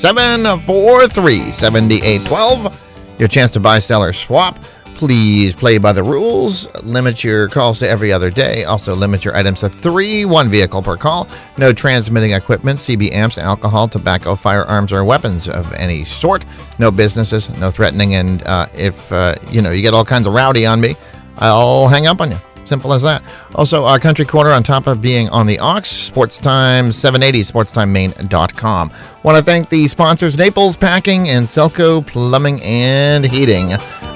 743 7812. Your chance to buy, sell, or swap. Please play by the rules. Limit your calls to every other day. Also, limit your items to three, one vehicle per call. No transmitting equipment, CB amps, alcohol, tobacco, firearms, or weapons of any sort. No businesses, no threatening. And uh, if uh, you know you get all kinds of rowdy on me, I'll hang up on you. Simple as that. Also, our Country Corner, on top of being on the Ox, Sports Time 780, sportstimemain.com. Want to thank the sponsors Naples Packing and Selco Plumbing and Heating.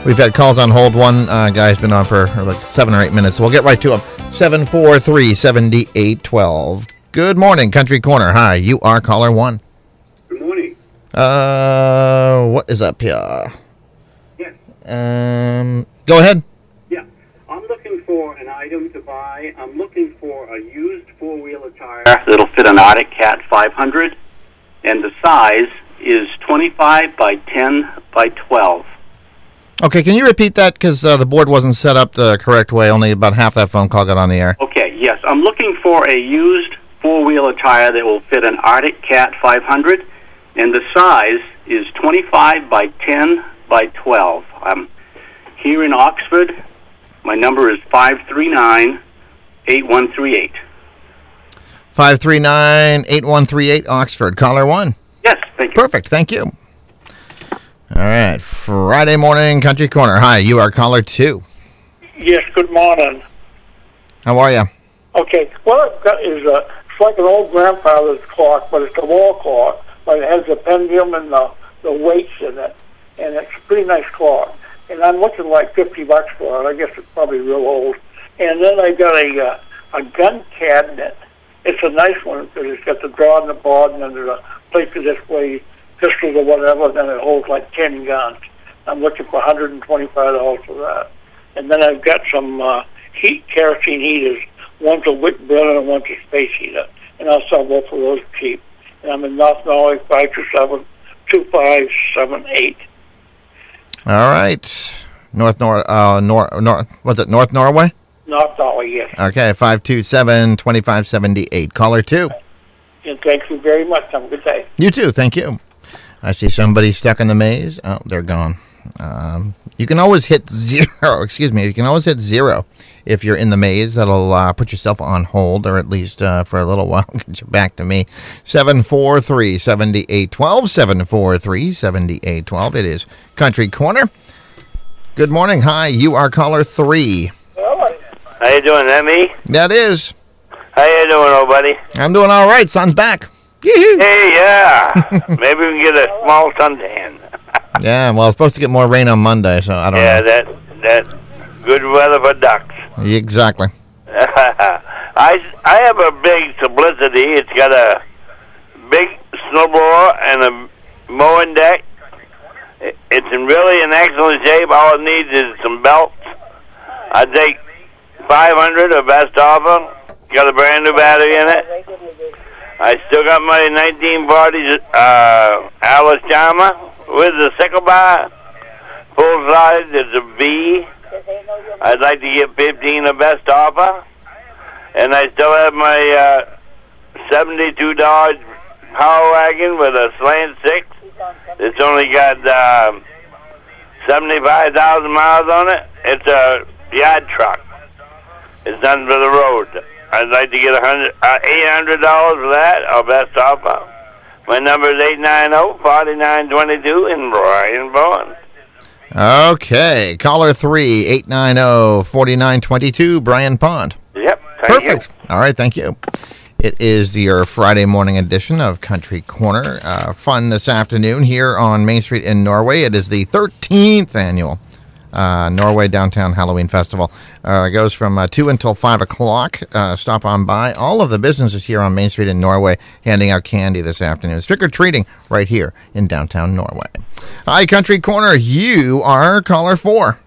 We've had calls on hold. One uh, guy's been on for like seven or eight minutes, so we'll get right to him. 743 7812. Good morning, Country Corner. Hi, you are caller one. Good morning. Uh, what is up here? Yes. Um, go ahead. Yeah. I'm looking for an item to buy. I'm looking for a used four-wheeler tire that'll fit an Arctic Cat 500, and the size is 25 by 10 by 12. Okay, can you repeat that? Because uh, the board wasn't set up the correct way. Only about half that phone call got on the air. Okay, yes. I'm looking for a used four-wheeler tire that will fit an Arctic Cat 500, and the size is 25 by 10 by 12. I'm here in Oxford. My number is 539 8138. 539 8138 Oxford. Caller one. Yes, thank you. Perfect. Thank you. All right. Friday morning, Country Corner. Hi, you are caller two. Yes, good morning. How are you? Okay, what I've got is a, it's like an old grandfather's clock, but it's a wall clock, but it has the pendulum and the, the weights in it, and it's a pretty nice clock. And I'm looking like 50 bucks for it. I guess it's probably real old. And then I got a uh, a gun cabinet. It's a nice one because it's got the draw on the bottom and there's a place to display pistols or whatever, and then it holds like 10 guns. I'm looking for $125 for that. And then I've got some uh, heat kerosene heaters. One's a wick burner and one's a space heater. And I'll sell both of those cheap. And I'm in North Norway, 527 2578. All right. North Nor uh Nor Nor was it North Norway? North Norway, yes. Okay, 527 2578. Caller two. And thank you very much. Have a good day. You too. Thank you. I see somebody stuck in the maze. Oh, they're gone. Um, you can always hit zero. Excuse me. You can always hit zero if you're in the maze. That'll uh, put yourself on hold, or at least uh, for a little while, get you back to me. 743 7812. 743 7812. It is Country Corner. Good morning. Hi. You are caller three. How you doing, that me? That is. How you doing, old buddy? I'm doing all right. Sun's back. Yee-hoo. Hey, yeah. Maybe we can get a small suntan. Yeah, well, it's supposed to get more rain on Monday, so I don't Yeah, know. Yeah, that that good weather for ducks. Exactly. I I have a big Simplicity. It's got a big snowblower and a mowing deck. It- It's in really in excellent shape. All it needs is some belts. I take 500 or best offer. Got a brand new battery in it. I still got my 1940s uh, Allis Chalmers with the sickle bar. Full size. It's a V. I'd like to get 15 the best offer. And I still have my uh, 72 Dodge Power Wagon with a slant six. It's only got um, 75,000 miles on it. It's a yard truck. It's nothing for the road. I'd like to get a hundred, uh, eight hundred dollars for that, or best offer. My number is eight nine zero forty nine twenty two in Bryant Pond. Okay, caller three eight nine zero forty nine twenty two. Bryant Pond. Yep. Thank Perfect. All right, thank you. It is your Friday morning edition of Country Corner. Uh, fun this afternoon here on Main Street in Norway. It is the 13th annual uh, Norway Downtown Halloween Festival. Uh, goes from uh, 2 until 5 o'clock. Uh, stop on by. All of the businesses here on Main Street in Norway handing out candy this afternoon. It's trick or treating right here in downtown Norway. Hi, Country Corner. You are caller four.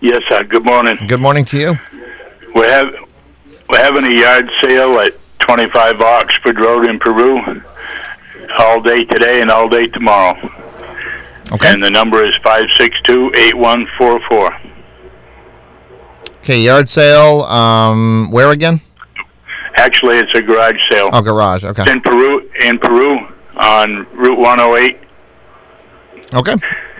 Yes, sir. Good morning. Good morning to you. We have we're having a yard sale at 25 Oxford Road in Peru, all day today and all day tomorrow. Okay. And the number is 562-8144. Okay, yard sale. Um, where again? Actually, it's a garage sale. Oh, garage. Okay. It's in Peru. In Peru, on Route 108, Okay.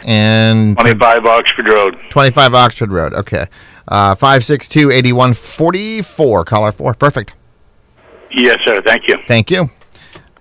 And 25 Oxford Road. 25 Oxford Road. Okay. Uh, 562 8144. Caller 4. Perfect. Yes, sir. Thank you. Thank you.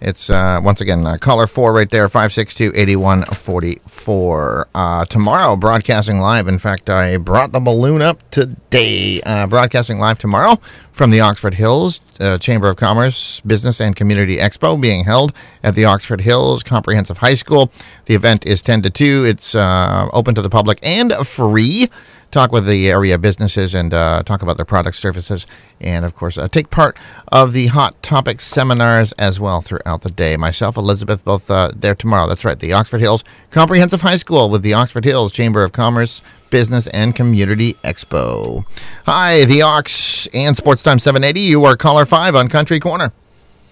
It's uh, once again uh, caller four right there, 562 8144. Uh, tomorrow, broadcasting live. In fact, I brought the balloon up today. Uh, broadcasting live tomorrow from the Oxford Hills uh, Chamber of Commerce Business and Community Expo being held at the Oxford Hills Comprehensive High School. The event is 10 to 2. It's uh, open to the public and free talk with the area businesses and uh, talk about their products, services, and of course, uh, take part of the hot topic seminars as well throughout the day. Myself, Elizabeth, both uh, there tomorrow. That's right, the Oxford Hills Comprehensive High School with the Oxford Hills Chamber of Commerce. Business and Community Expo. Hi, the Ox and Sports Time 780. You are caller five on Country Corner.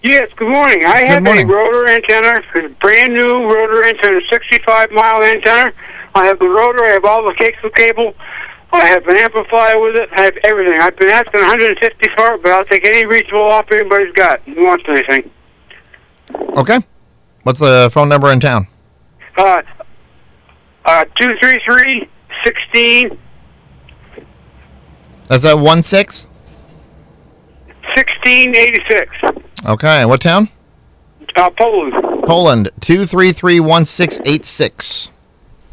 Yes, good morning. I Good have morning. a rotor antenna, a brand new rotor antenna, 65 mile antenna. I have the rotor, I have all the cable. I have an amplifier with it. I have everything. I've been asking 150 for it, but I'll take any reachable offer anybody's got. Who wants anything? Okay. What's the phone number in town? Uh, uh, 233 16 That's at one six. 1686. Okay. What town? Uh, Poland. Poland. Two three three one six eight six.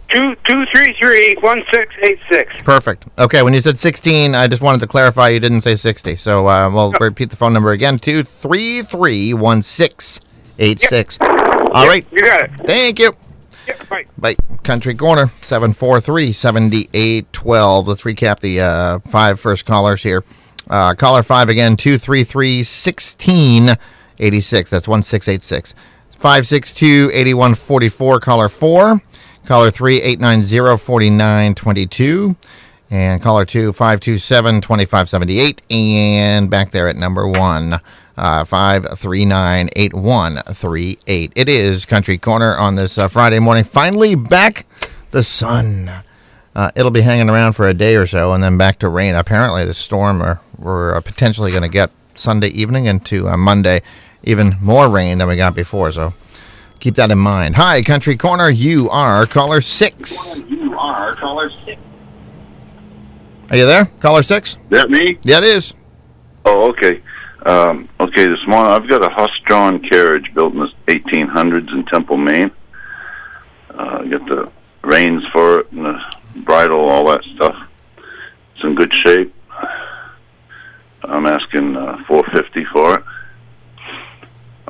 Two two three three one six eight six. Perfect. Okay, when you said 16, I just wanted to clarify you didn't say 60. So uh, we'll repeat the phone number again 233 1686. All right. You got it. Thank you. Bye. Bye. Country Corner 743 7812. Let's recap the uh, five first callers here. Uh, caller 5 again 233 1686. That's 1686. 562 8144. Caller 4. Caller 3 890 4922. And caller 2 527 2578. And back there at number 1. Uh, 539 8138. It is Country Corner on this uh, Friday morning. Finally back the sun. Uh, it'll be hanging around for a day or so and then back to rain. Apparently, the storm are, we're uh, potentially going to get Sunday evening into uh, Monday, even more rain than we got before. So keep that in mind. Hi, Country Corner. You are caller six. You are caller six. Are you there? Caller six? That me? Yeah, it is. Oh, okay. Um, okay, this morning I've got a horse-drawn carriage built in the 1800s in Temple, Maine. Uh, got the reins for it and the bridle, all that stuff. It's in good shape. I'm asking uh, 450 for it.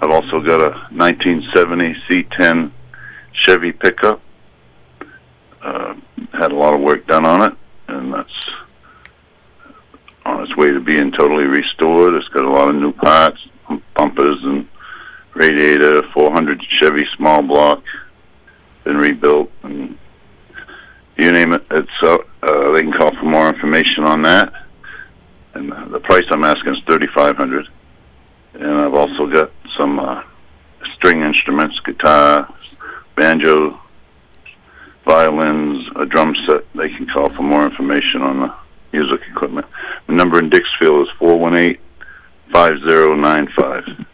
I've also got a 1970 C10 Chevy pickup. Uh, had a lot of work done on it, and that's on its way to being totally restored. It's got a lot of new parts, bumpers and radiator, 400 Chevy small block, been rebuilt, and you name it. It's uh, uh, they can call for more information on that. And uh, the price I'm asking is 3,500. And I've also got some uh, string instruments, guitar, banjo, violins, a drum set. They can call for more information on the music equipment. The number in Dixfield is 418 5095.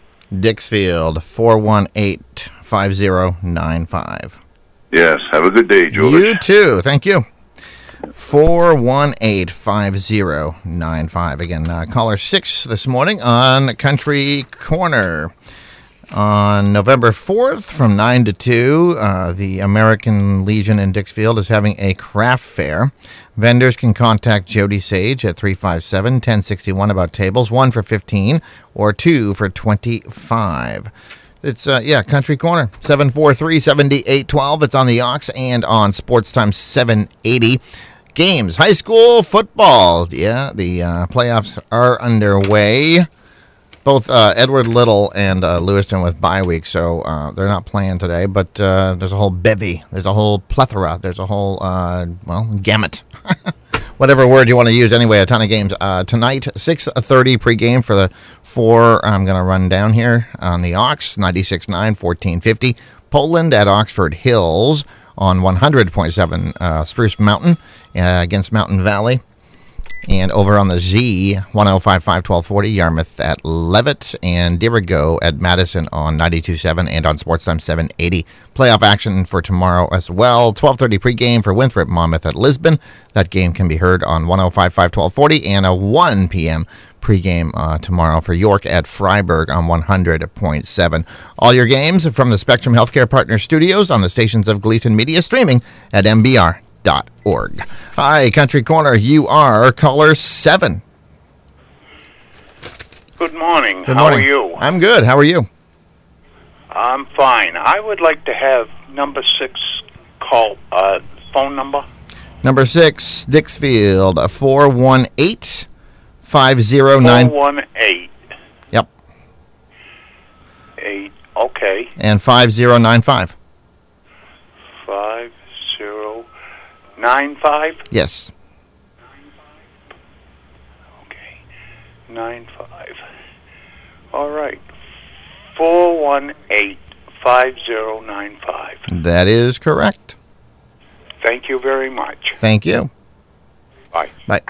Dixfield, 418 5095. Yes, have a good day, George. You too. Thank you. 418 5095. Again, uh, caller 6 this morning on Country Corner. On November 4th from 9 to 2, uh, the American Legion in Dixfield is having a craft fair. Vendors can contact Jody Sage at 357 1061 about tables, one for 15 or two for 25. It's, uh, yeah, Country Corner, 743 7812. It's on the Ox and on Sports Time 780. Games, high school football. Yeah, the uh, playoffs are underway both uh, Edward Little and uh, Lewiston with bye week, so uh, they're not playing today. But uh, there's a whole bevy, there's a whole plethora, there's a whole uh, well gamut, whatever word you want to use. Anyway, a ton of games uh, tonight. Six thirty pregame for the four. I'm gonna run down here on the Ox 96.9, 1450. Poland at Oxford Hills on 100.7 uh, Spruce Mountain against Mountain Valley. And over on the Z, 1055 1240, Yarmouth at Leavitt, and Dirigo at Madison on 92.7 and on Sportstime 780. Playoff action for tomorrow as well. 1230 pregame for Winthrop Monmouth at Lisbon. That game can be heard on 1055 1240 and a 1 p.m. pregame uh, tomorrow for York at Fryeburg on 100.7. All your games from the Spectrum Healthcare Partner Studios on the stations of Gleason Media streaming at mbr.org. Hi, Country Corner. You are caller 7. Good morning. Good morning. How are you? I'm good. How are you? I'm fine. I would like to have number six call uh, phone number. Number 6, Dixfield, 418 509. Four one eight Yep. eight. Okay, And 5095. Five zero nine five. Yes. Okay, nine five. All right, four one eight five zero nine five. That is correct. Thank you very much. Thank you. Bye. Bye.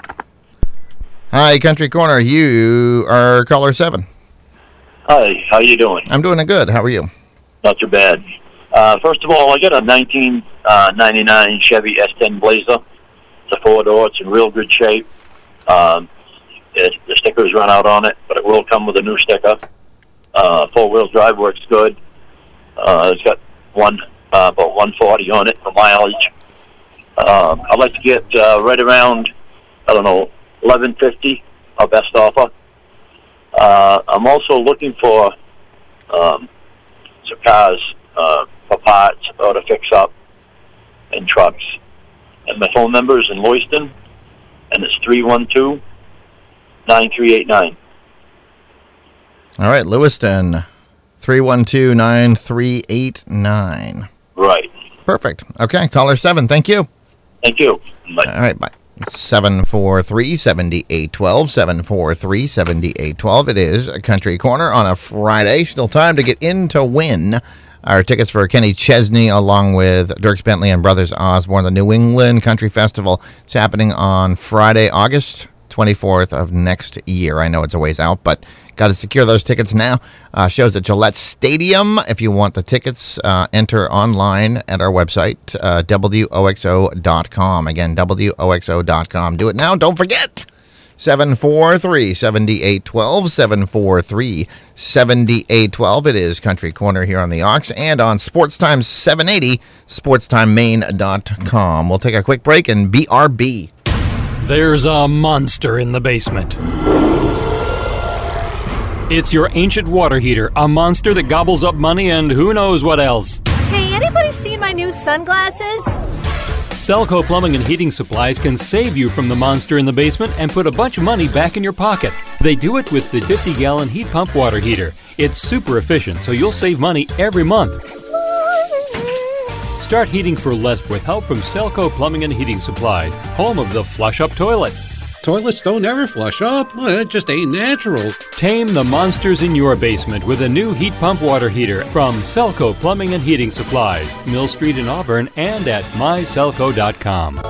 Hi, Country Corner. You are caller 7. Hi, how you doing? I'm doing good. How are you? Not too bad. Uh, first of all, I got a 1999 Chevy S10 Blazer. It's a four door. It's in real good shape. Um, it, the stickers run out on it, but it will come with a new sticker. Uh, four wheel drive works good. Uh, it's got one uh, about 140 on it for mileage. Um, I'd like to get uh, right around I don't know 1150 our best offer. Uh, I'm also looking for um, some cars uh, for parts or to fix up and trucks. And my phone number is in Lewiston, and it's 312 9389. All right, Lewiston, 312 9389. Right. Perfect. Okay, caller 7. Thank you. Thank you. Bye. All right, bye. 743 7812. 743 7812. It is a Country Corner on a Friday. Still time to get in to win our tickets for Kenny Chesney along with Dierks Bentley and Brothers Osborne, the New England Country Festival. It's happening on Friday, August 24th of next year. I know it's a ways out, but got to secure those tickets now. Uh, shows at Gillette Stadium. If you want the tickets, uh, enter online at our website, uh, WOXO.com. Again, WOXO.com. Do it now. Don't forget. 743 7812 743 7812 it is country corner here on the ox and on sports time 780 sportstimemain.com we'll take a quick break and brb There's a monster in the basement. It's your ancient water heater, a monster that gobbles up money and who knows what else. Hey, anybody seen my new sunglasses? Selco Plumbing and Heating Supplies can save you from the monster in the basement and put a bunch of money back in your pocket. They do it with the 50 gallon heat pump water heater. It's super efficient, so you'll save money every month. Start heating for less with help from Selco Plumbing and Heating Supplies, home of the flush up toilet. Toilets don't ever flush up. It just ain't natural. Tame the monsters in your basement with a new heat pump water heater from Selco Plumbing and Heating Supplies, Mill Street in Auburn, and at myselco.com.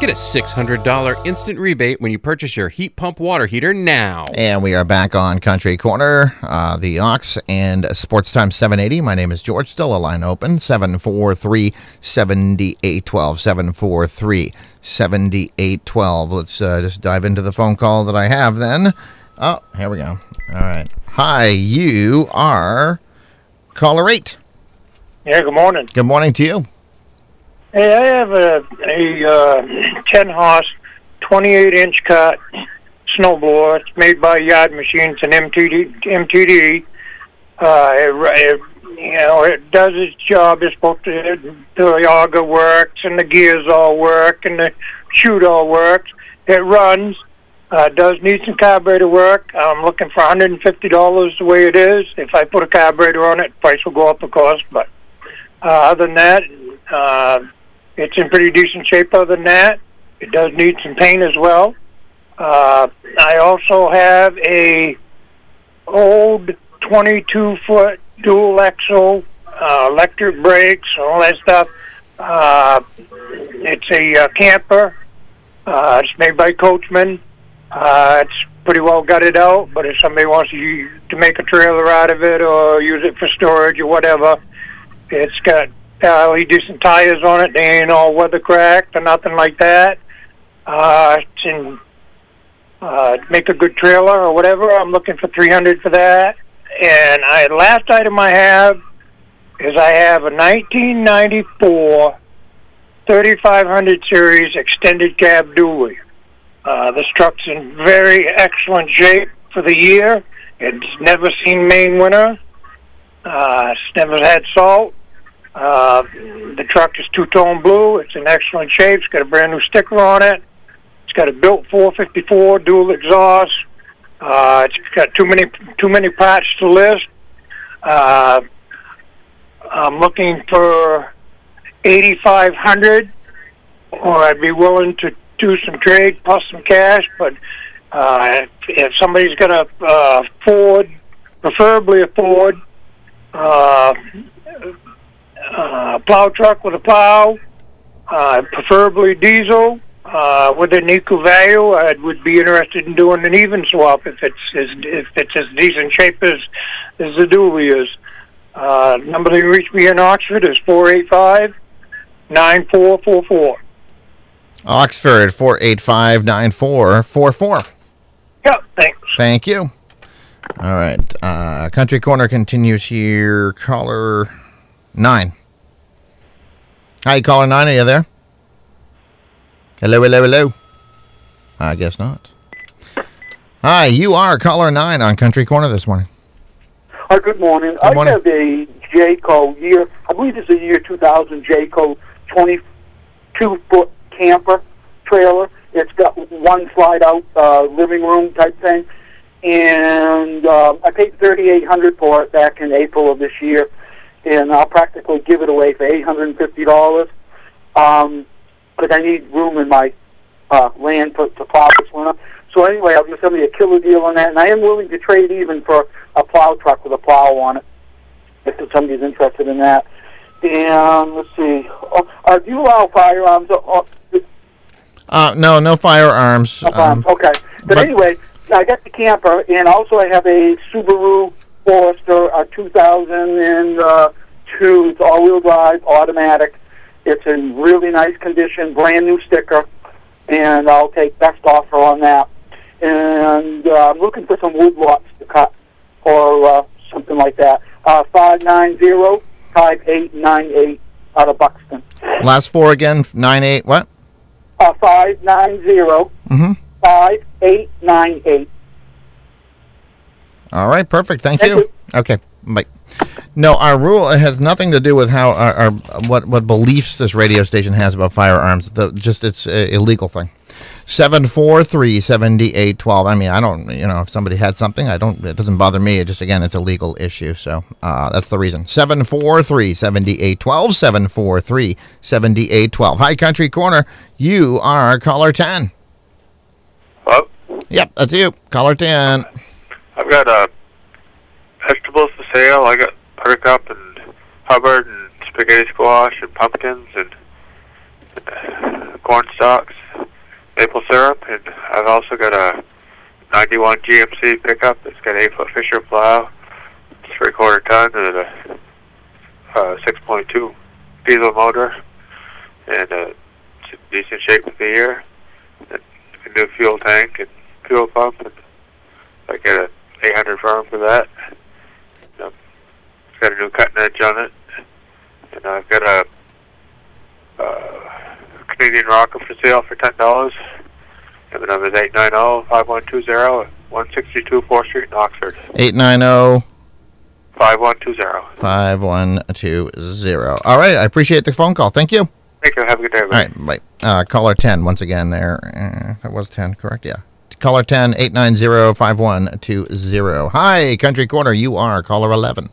Get a $600 instant rebate when you purchase your heat pump water heater now. And we are back on Country Corner, uh, the Ox, and Sports Time 780. My name is George. Still a line open 743 7812. 743 7812. Let's uh, just dive into the phone call that I have then. Oh, here we go. All right. Hi, you are caller 8. Yeah, good morning. Good morning to you. Hey, I have a, a uh, 10 horse, 28 inch cut snowblower. It's made by Yard Machines and MTD. MTD. Uh, it, it, you know, it does its job. It's supposed to, the auger works and the gears all work and the chute all works. It runs. Uh, does need some carburetor work. I'm looking for $150 the way it is. If I put a carburetor on it, price will go up, of course. But uh, other than that, uh, it's in pretty decent shape. Other than that, it does need some paint as well. Uh, I also have a old 22 foot dual axle uh, electric brakes, all that stuff. Uh, it's a uh, camper. Uh, it's made by Coachmen. Uh, it's pretty well gutted out, but if somebody wants to, to make a trailer out of it or use it for storage or whatever, it's got fairly decent tires on it. They ain't all weather cracked or nothing like that. Uh, it's in, uh, make a good trailer or whatever. I'm looking for 300 for that. And I last item I have is I have a 1994 3500 series extended cab dually. Uh, this truck's in very excellent shape for the year. It's never seen Maine winter. Uh, it's never had salt. Uh, the truck is two-tone blue. It's in excellent shape. It's got a brand new sticker on it. It's got a built 454 dual exhaust. Uh, it's got too many too many parts to list. Uh, I'm looking for 8,500, or I'd be willing to do some trade plus some cash. But uh, if somebody's got a uh, Ford, preferably a Ford, uh, uh, plow truck with a plow, uh, preferably diesel. Uh, with an equal value, I would be interested in doing an even swap if it's as, if it's as decent shape as as the dually is. Uh, number to reach me in Oxford is four eight five nine four four four. Oxford, 485 9444. Yeah, thanks. Thank you. All right. Uh, Country Corner continues here. Caller 9. Hi, caller 9. Are you there? Hello, hello, hello. I guess not. Hi, you are caller 9 on Country Corner this morning. Hi, good morning. Good morning. I have a Jayco year, I believe it's a year 2000 Jayco 22 foot camper trailer. It's got one slide out uh, living room type thing. And uh, I paid 3800 for it back in April of this year. And I'll practically give it away for $850. Um, but I need room in my uh, land to, to plow this one up. So anyway, I'll give somebody a killer deal on that, and I am willing to trade even for a plow truck with a plow on it, if somebody's interested in that. And let's see, oh, uh, do you allow firearms? Oh, Uh, no, no firearms. Um, okay, but, but- anyway, I got the camper, and also I have a Subaru Forester, a 2002. It's all-wheel drive, automatic. It's in really nice condition, brand new sticker, and I'll take best offer on that. And uh, I'm looking for some wood lots to cut, or uh, something like that. Uh, five nine zero five eight nine eight out of Buxton. last four again. 9 8. What? Uh, five nine zero Mm-hmm. five eight nine eight. All right, perfect. Thank, you. Okay, bye. No, our rule has nothing to do with how our, our what what beliefs this radio station has about firearms. The just it's a illegal thing. Seven four three seventy eight twelve. I mean, I don't. You know, if somebody had something, I don't. It doesn't bother me. It just again, it's a legal issue. So uh, that's the reason. Seven four three seventy eight twelve. Seven four three seventy eight twelve. Hi, Country Corner. You are caller ten. Hello? Yep, that's you. Caller ten. I've got uh, vegetables for sale. I got buttercup and Hubbard and spaghetti squash and pumpkins and uh, corn stalks, maple syrup, and I've also got a 91 GMC pickup. It's got an 8 foot Fisher plow, three quarter ton, and a uh, 6.2 diesel motor, and uh, it's in decent shape for the year. And a new fuel tank and fuel pump, and I get a 800 firm for that. Got a new cutting edge on it, and I've got a uh, Canadian rocker for sale for ten dollars. And the number is eight nine zero five one two zero one sixty two Fourth Street in Oxford. Eight nine zero. Five one two zero. 5120. All right. I appreciate the phone call. Thank you. Thank you. Have a good day. All right. Bye. Uh, caller 10, once again, there. Uh, that was 10, correct? Yeah. Caller 10, 890 5120. Hi, Country Corner. You are caller 11.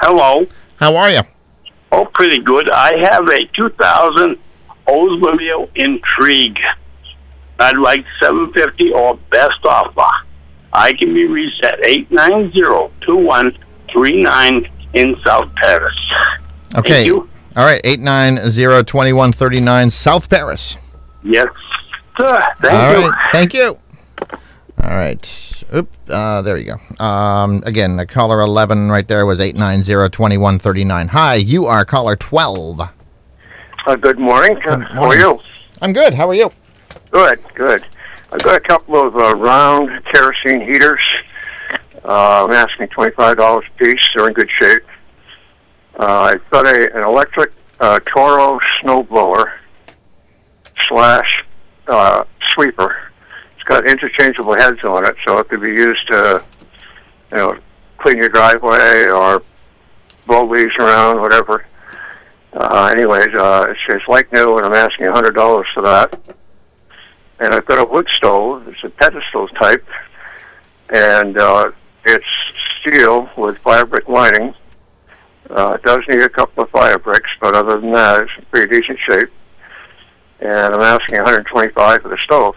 Hello. How are you? Oh, pretty good. I have a 2000 Oldsmobile Intrigue. I'd like 750 or best offer. I can be reached at 890-2139 in South Paris. Okay. All right. 890 2139 South Paris. Yes. Good. Thank All you. right, Thank you. All right. Oop. Uh, there you go. Um, again, the caller 11 right there was 890-2139. Hi, you are caller 12. Uh, good morning. How are you? I'm good. How are you? Good, good. I've got a couple of uh, round kerosene heaters. Uh, I'm asking twenty-five dollars a piece. They're in good shape. Uh, I've got a, an electric uh, Toro snow blower slash uh, sweeper. Got interchangeable heads on it, so it could be used to, you know, clean your driveway or blow leaves around, whatever. Uh, anyways, uh, it's, it's like new, and I'm asking a hundred dollars for that. And I've got a wood stove. It's a pedestal type, and uh, it's steel with fire brick lining. Uh, it does need a couple of fire bricks, but other than that, it's in pretty decent shape. And I'm asking 125 for the stove.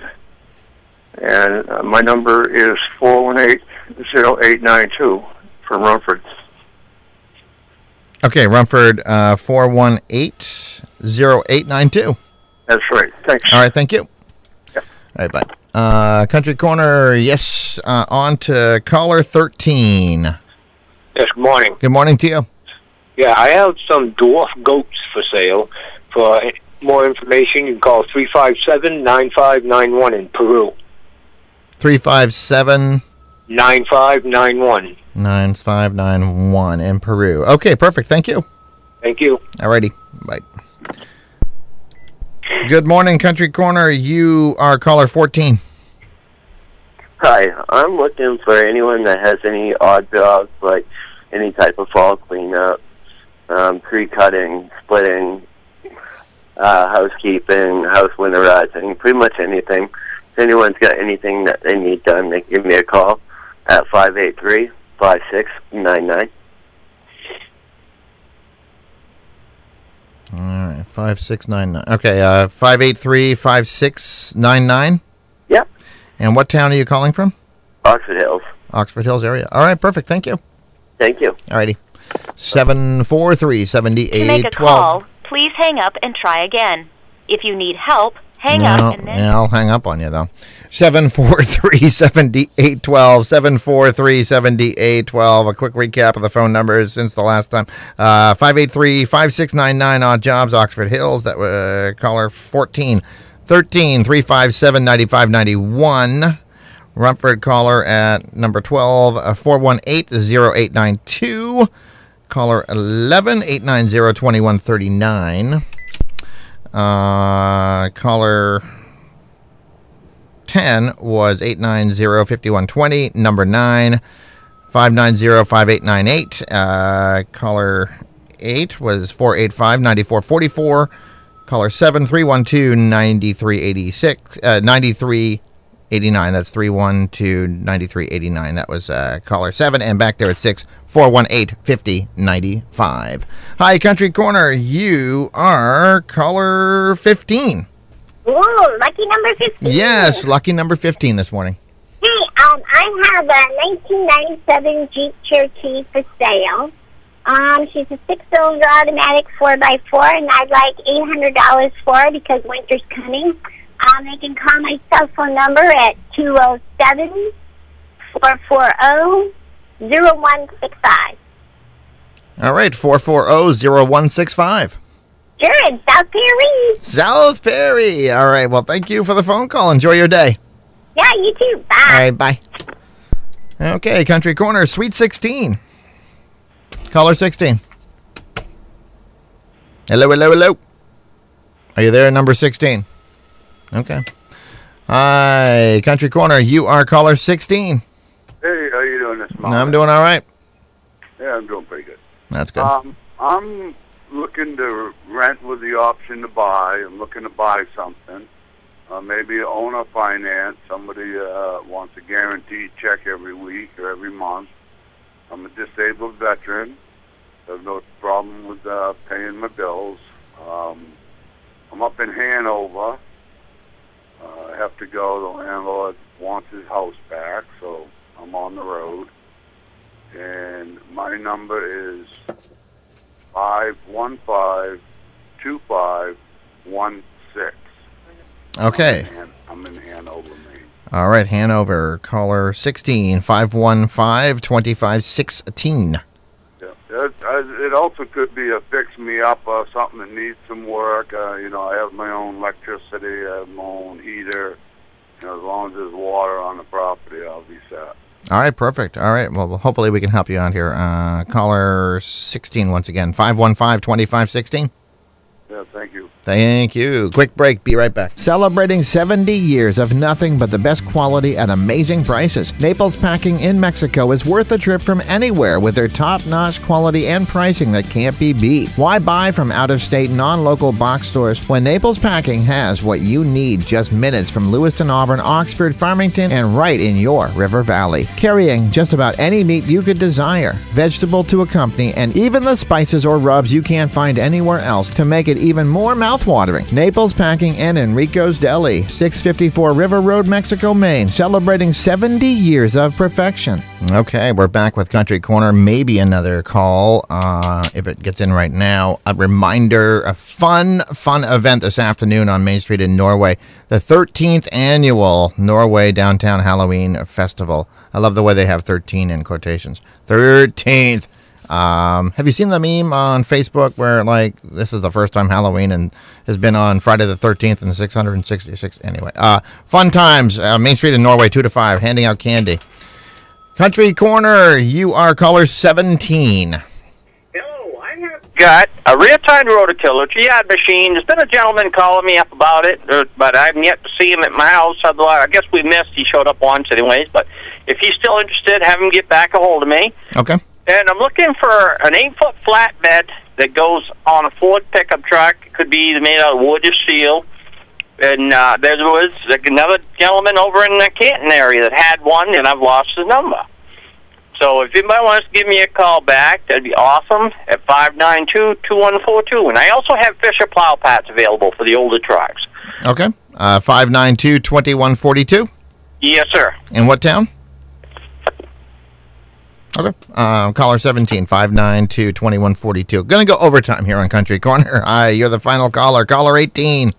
And uh, my number is 418-0892 from Rumford. Okay, Rumford, uh, 418-0892. That's right. Thanks. All right, thank you. Yeah. All right, bye. Uh, Country Corner, yes, uh, on to caller 13. Yes, good morning. Good morning to you. Yeah, I have some dwarf goats for sale. For more information, you can call 357-9591 in Peru. 357 9591. 9591 in Peru. Okay, perfect. Thank you. Thank you. Alrighty. Bye. Good morning, Country Corner. You are caller 14. Hi, I'm looking for anyone that has any odd jobs, like any type of fall cleanup, um, tree cutting, splitting, uh, housekeeping, house winterizing, pretty much anything. If anyone's got anything that they need done, they can give me a call at five eight three five six nine nine. All right, 5699. Okay, uh 583 5699. Yep. And what town are you calling from? Oxford Hills. Oxford Hills area. All right, perfect. Thank you. Thank you. Alrighty. 743 To make a 7812. call, please hang up and try again. If you need help, hang no, up and then yeah, I'll hang up on you though. 743 7812. 743 7812. A quick recap of the phone numbers since the last time. Uh, 583 5699 odd jobs, Oxford Hills. That was uh, caller 14. 13 357 9591. Rumford caller at number 12 uh, 418 0892. Caller 11 890 2139. Uh, caller 10 was 890-5120. Number 9, 590-5898. Uh, caller 8 was 485-9444. Caller 7, 312-9386. Uh, 9389. That's 312-9389. That was uh, caller 7. And back there at 6, 418-5095. Hi, Country Corner. You are caller 15. Ooh, lucky number 15. Yes, lucky number 15 this morning. Hey, um, I have a 1997 Jeep Cherokee for sale. Um, she's a six-cylinder automatic 4x4, and I'd like $800 for her because winter's coming. Um, they can call my cell phone number at 207-440-0165. All right, 440-0165. Sure, in South Perry. South Perry. All right, well, thank you for the phone call. Enjoy your day. Yeah, you too. Bye. All right, bye. Okay, Country Corner, Sweet 16. Caller 16. Hello, hello, hello. Are you there, number 16? Okay. Hi, Country Corner, you are caller 16. Hey, how you doing this morning? I'm doing all right. Yeah, I'm doing pretty good. That's good. Um, I'm looking to rent with the option to buy. I'm looking to buy something. Uh, maybe own or finance. Somebody uh, wants a guaranteed check every week or every month. I'm a disabled veteran. There's no problem with uh, paying my bills. Um, I'm up in Hanover. Uh, I have to go. The landlord wants his house back, so I'm on the road. And my number is five one five two five one six. Okay. I'm in Hanover, Maine. All right, Hanover, caller 16 515 2516. It, uh, also could be a fix me up or something that needs some work. Uh, you know, I have my own electricity, I have my own heater. You know, as long as there's water on the property, I'll be set. All right, perfect. All right, well, hopefully we can help you out here. Uh, caller 16 once again 515 2516. Yeah, thank you. Thank you. Quick break. Be right back. Celebrating 70 years of nothing but the best quality at amazing prices. Naples Packing in Mexico is worth a trip from anywhere with their top notch quality and pricing that can't be beat. Why buy from out of state, non local box stores when Naples Packing has what you need just minutes from Lewiston, Auburn, Oxford, Farmington, and right in your River Valley? Carrying just about any meat you could desire, vegetable to accompany, and even the spices or rubs you can't find anywhere else to make it even more mouthwatering. Naples Packing and Enrico's Deli, 654 River Road, Mexico, Maine, celebrating 70 years of perfection. Okay, we're back with Country Corner. Maybe another call uh, if it gets in right now. A reminder a fun, fun event this afternoon on Main Street in Norway. The 13th annual Norway Downtown Halloween Festival. I love the way they have 13 in quotations. 13th. Um, have you seen the meme on Facebook where like this is the first time Halloween and has been on Friday the 13th and the 666 anyway. Uh, fun times, uh, Main Street in Norway, two to five, handing out candy. Country Corner, you are caller 17. got a rear-tine rototiller, G-yard machine. There's been a gentleman calling me up about it, uh, but I haven't yet to see him at my house. I guess we missed. He showed up once, anyways. But if he's still interested, have him get back a hold of me. Okay. And I'm looking for an eight-foot flatbed that goes on a Ford pickup truck. It could be made out of wood or steel. And uh, there was another gentleman over in the Canton area that had one, and I've lost his number. So if anybody wants to give me a call back, that'd be awesome at five nine two two one four two. And I also have Fisher plow pads available for the older trucks. Okay. Uh, 592 2142. Yes, sir. In what town? Okay. Uh, caller 17 592 2142. Gonna go overtime here on Country Corner. Hi, you're the final caller. Caller 18.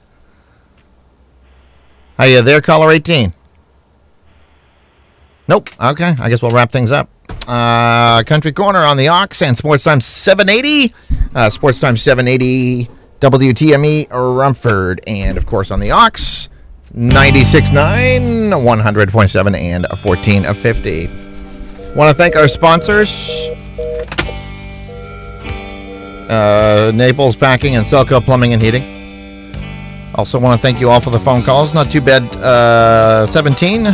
Are you there, caller 18? Nope. Okay. I guess we'll wrap things up. Uh, Country Corner on the Ox and Sports Time 780. Uh, Sports Time 780 WTME Rumford. And of course on the Ox 96.9, 100.7, and 1450. Want to thank our sponsors. Uh, Naples Packing and Selco Plumbing and Heating. Also want to thank you all for the phone calls. Not too bad. Uh, 17.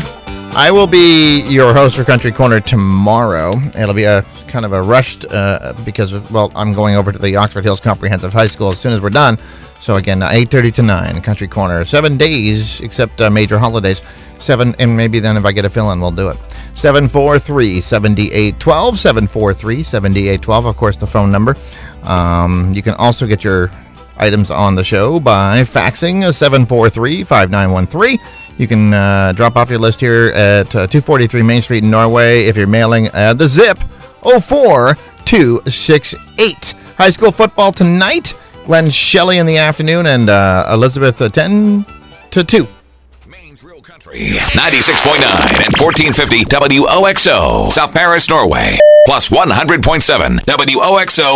I will be your host for Country Corner tomorrow. It'll be a kind of a rushed uh, because well, I'm going over to the Oxford Hills Comprehensive High School as soon as we're done. So again, 8:30 to 9, Country Corner. Seven days except uh, major holidays. Seven, and maybe then if I get a fill in, we'll do it. 743 7812. 743 7812. Of course, the phone number. Um, you can also get your items on the show by faxing 743 5913. You can uh, drop off your list here at uh, 243 Main Street in Norway if you're mailing uh, the zip 04268. High school football tonight. Glenn Shelley in the afternoon and uh, Elizabeth uh, 10 to 2. 96.9 and 1450 WOXO, South Paris, Norway, plus 100.7 WOXO.